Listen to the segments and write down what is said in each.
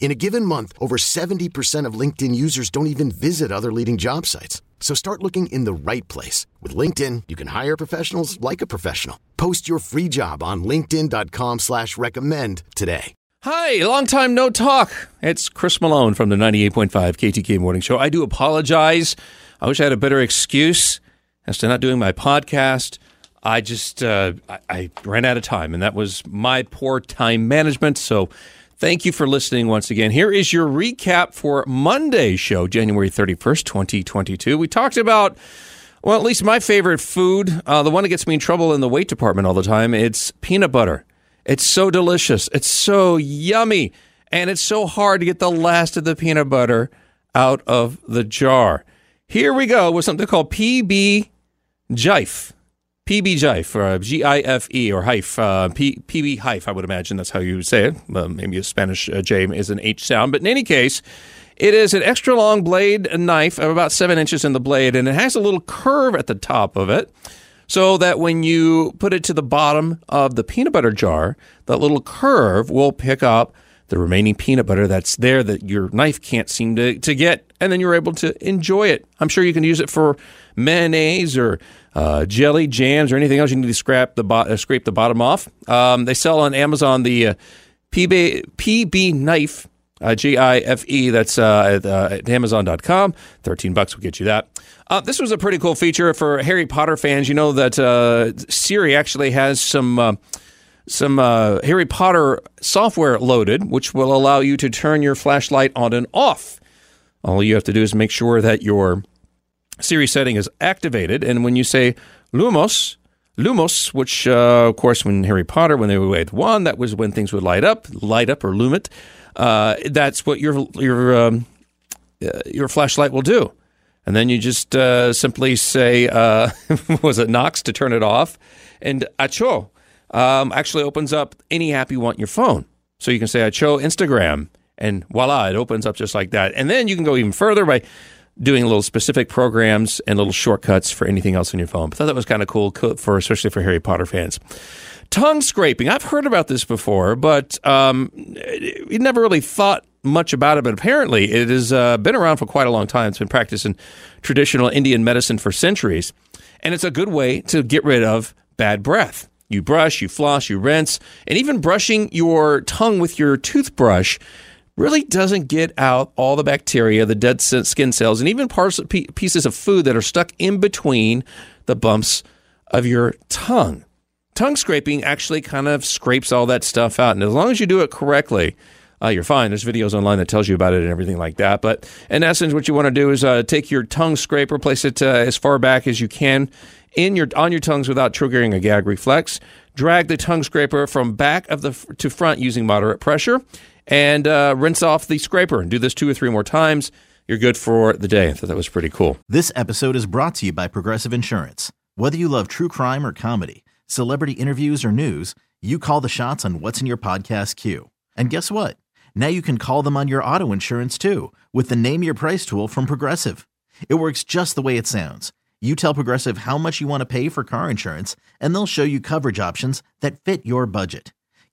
In a given month, over 70% of LinkedIn users don't even visit other leading job sites. So start looking in the right place. With LinkedIn, you can hire professionals like a professional. Post your free job on linkedin.com slash recommend today. Hi, long time no talk. It's Chris Malone from the 98.5 KTK Morning Show. I do apologize. I wish I had a better excuse as to not doing my podcast. I just, uh, I, I ran out of time, and that was my poor time management. So Thank you for listening once again. Here is your recap for Monday's show, January 31st, 2022. We talked about, well, at least my favorite food, uh, the one that gets me in trouble in the weight department all the time. It's peanut butter. It's so delicious. It's so yummy. And it's so hard to get the last of the peanut butter out of the jar. Here we go with something called PB Jife. PB Jife, or uh, G I F E, or Hife, uh, P, PB Hife, I would imagine that's how you would say it. Uh, maybe a Spanish uh, J is an H sound. But in any case, it is an extra long blade knife of about seven inches in the blade, and it has a little curve at the top of it so that when you put it to the bottom of the peanut butter jar, that little curve will pick up the remaining peanut butter that's there that your knife can't seem to, to get, and then you're able to enjoy it. I'm sure you can use it for mayonnaise or uh, jelly, jams, or anything else you need to scrape the, bo- uh, scrape the bottom off. Um, they sell on Amazon the uh, PB, PB knife, uh, G I F E. That's uh, at, uh, at Amazon.com. 13 bucks will get you that. This was a pretty cool feature for Harry Potter fans. You know that Siri actually has some. Some Harry Potter software loaded, which will allow you to turn your flashlight on and off. All you have to do is make sure that your Siri setting is activated, and when you say Lumos, Lumos, which uh, of course, when Harry Potter, when they were with one, that was when things would light up, light up or lumit. Uh, that's what your your um, uh, your flashlight will do, and then you just uh, simply say, uh, "Was it Nox?" to turn it off, and Accio um, actually opens up any app you want your phone. So you can say Accio Instagram, and voila, it opens up just like that. And then you can go even further by doing little specific programs and little shortcuts for anything else on your phone. I thought that was kind of cool for especially for Harry Potter fans. Tongue scraping. I've heard about this before, but um, we never really thought much about it. But apparently, it has uh, been around for quite a long time. It's been practiced in traditional Indian medicine for centuries, and it's a good way to get rid of bad breath. You brush, you floss, you rinse, and even brushing your tongue with your toothbrush really doesn't get out all the bacteria, the dead skin cells, and even parts pieces of food that are stuck in between the bumps of your tongue. Tongue scraping actually kind of scrapes all that stuff out, and as long as you do it correctly, uh, you're fine. There's videos online that tells you about it and everything like that. But in essence, what you want to do is uh, take your tongue scraper, place it uh, as far back as you can in your on your tongues without triggering a gag reflex. Drag the tongue scraper from back of the to front using moderate pressure and uh, rinse off the scraper and do this two or three more times. You're good for the day. I thought that was pretty cool. This episode is brought to you by Progressive Insurance. Whether you love true crime or comedy, celebrity interviews or news, you call the shots on what's in your podcast queue. And guess what? Now you can call them on your auto insurance too with the Name Your Price tool from Progressive. It works just the way it sounds. You tell Progressive how much you want to pay for car insurance, and they'll show you coverage options that fit your budget.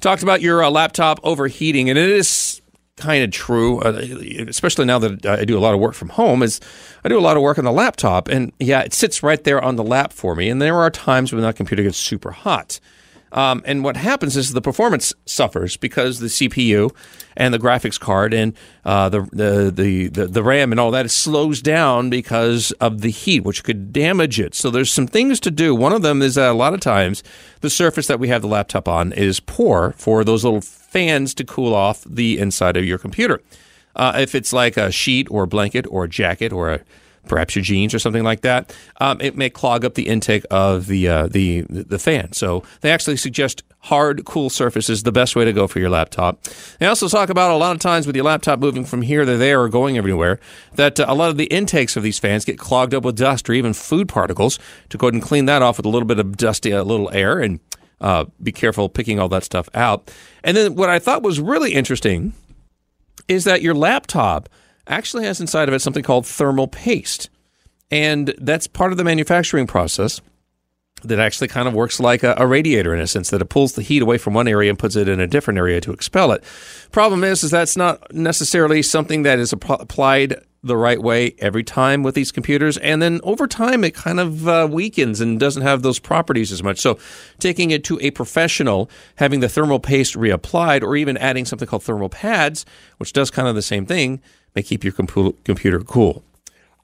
Talked about your uh, laptop overheating, and it is kind of true, uh, especially now that I do a lot of work from home. Is I do a lot of work on the laptop, and yeah, it sits right there on the lap for me. And there are times when that computer gets super hot. Um, and what happens is the performance suffers because the CPU and the graphics card and uh, the, the, the, the, RAM and all that slows down because of the heat, which could damage it. So there's some things to do. One of them is that a lot of times the surface that we have the laptop on is poor for those little fans to cool off the inside of your computer. Uh, if it's like a sheet or a blanket or a jacket or a perhaps your jeans or something like that, um, it may clog up the intake of the uh, the the fan. So they actually suggest hard, cool surfaces the best way to go for your laptop. They also talk about a lot of times with your laptop moving from here to there or going everywhere that uh, a lot of the intakes of these fans get clogged up with dust or even food particles. To go ahead and clean that off with a little bit of dusty, a little air, and uh, be careful picking all that stuff out. And then what I thought was really interesting is that your laptop actually has inside of it something called thermal paste. And that's part of the manufacturing process that actually kind of works like a, a, radiator in a sense that it pulls the heat away from one area and puts it in a different area to expel it. Problem is, is that's not necessarily something that is applied the right way every time with these computers, and then over time it kind of uh, weakens and doesn't have those properties as much. So, taking it to a professional, having the thermal paste reapplied, or even adding something called thermal pads, which does kind of the same thing, may keep your computer cool.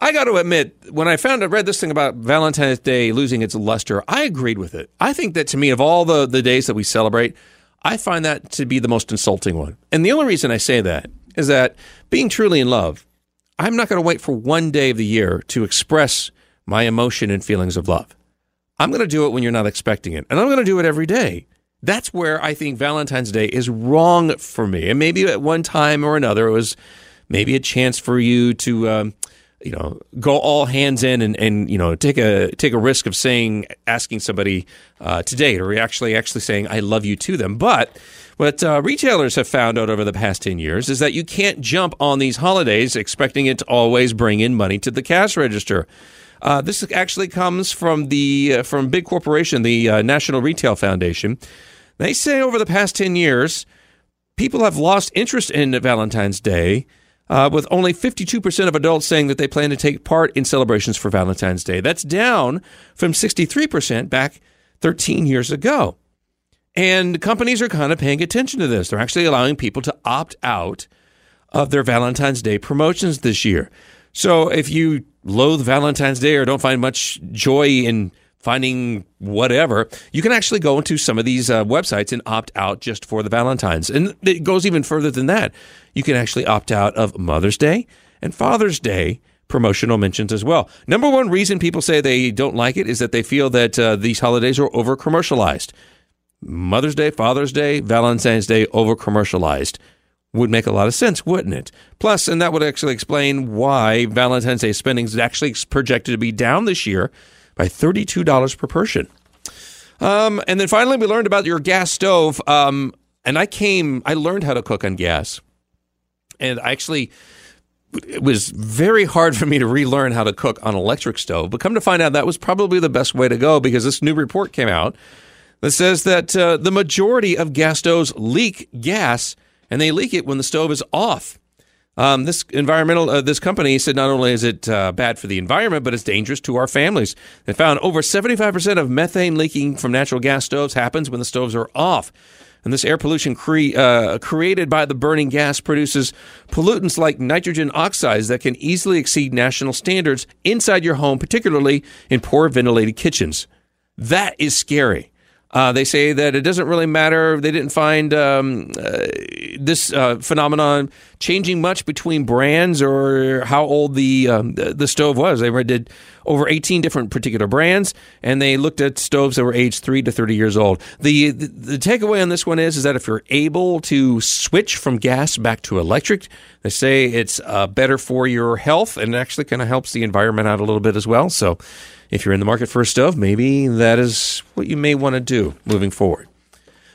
I got to admit, when I found I read this thing about Valentine's Day losing its luster, I agreed with it. I think that to me, of all the, the days that we celebrate, I find that to be the most insulting one. And the only reason I say that is that being truly in love, I'm not going to wait for one day of the year to express my emotion and feelings of love. I'm going to do it when you're not expecting it. And I'm going to do it every day. That's where I think Valentine's Day is wrong for me. And maybe at one time or another, it was maybe a chance for you to, um, you know, go all hands in and, and you know take a take a risk of saying asking somebody uh, to date or actually actually saying I love you to them. But what uh, retailers have found out over the past ten years is that you can't jump on these holidays expecting it to always bring in money to the cash register. Uh, this actually comes from the uh, from big corporation, the uh, National Retail Foundation. They say over the past ten years, people have lost interest in Valentine's Day uh, with only 52% of adults saying that they plan to take part in celebrations for Valentine's Day. That's down from 63% back 13 years ago. And companies are kind of paying attention to this. They're actually allowing people to opt out of their Valentine's Day promotions this year. So if you loathe Valentine's Day or don't find much joy in finding whatever, you can actually go into some of these uh, websites and opt out just for the Valentines. And it goes even further than that. You can actually opt out of Mother's Day and Father's Day promotional mentions as well. Number one reason people say they don't like it is that they feel that uh, these holidays are over commercialized. Mother's Day, Father's Day, Valentine's Day over commercialized would make a lot of sense, wouldn't it? Plus, and that would actually explain why Valentine's Day spending is actually projected to be down this year by $32 per person. Um, and then finally, we learned about your gas stove. Um, and I came, I learned how to cook on gas. And I actually, it was very hard for me to relearn how to cook on electric stove. But come to find out, that was probably the best way to go because this new report came out that says that uh, the majority of gas stoves leak gas and they leak it when the stove is off. Um, this environmental, uh, this company said not only is it uh, bad for the environment, but it's dangerous to our families. They found over 75% of methane leaking from natural gas stoves happens when the stoves are off. And this air pollution cre- uh, created by the burning gas produces pollutants like nitrogen oxides that can easily exceed national standards inside your home, particularly in poor ventilated kitchens. That is scary. Uh, they say that it doesn't really matter. They didn't find um, uh, this uh, phenomenon changing much between brands or how old the um, the stove was. They did over 18 different particular brands, and they looked at stoves that were aged three to 30 years old. The, the the takeaway on this one is is that if you're able to switch from gas back to electric, they say it's uh, better for your health and actually kind of helps the environment out a little bit as well. So if you're in the market for a stove, maybe that is what you may want to do moving forward.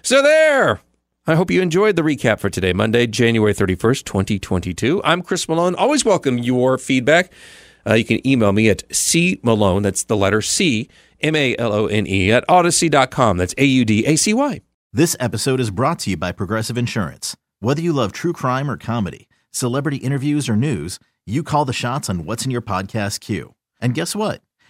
So there. I hope you enjoyed the recap for today, Monday, January 31st, 2022. I'm Chris Malone. Always welcome your feedback. Uh, you can email me at C Malone, that's the letter C, M A L O N E, at audacy.com. That's A U D A C Y. This episode is brought to you by Progressive Insurance. Whether you love true crime or comedy, celebrity interviews or news, you call the shots on what's in your podcast queue. And guess what?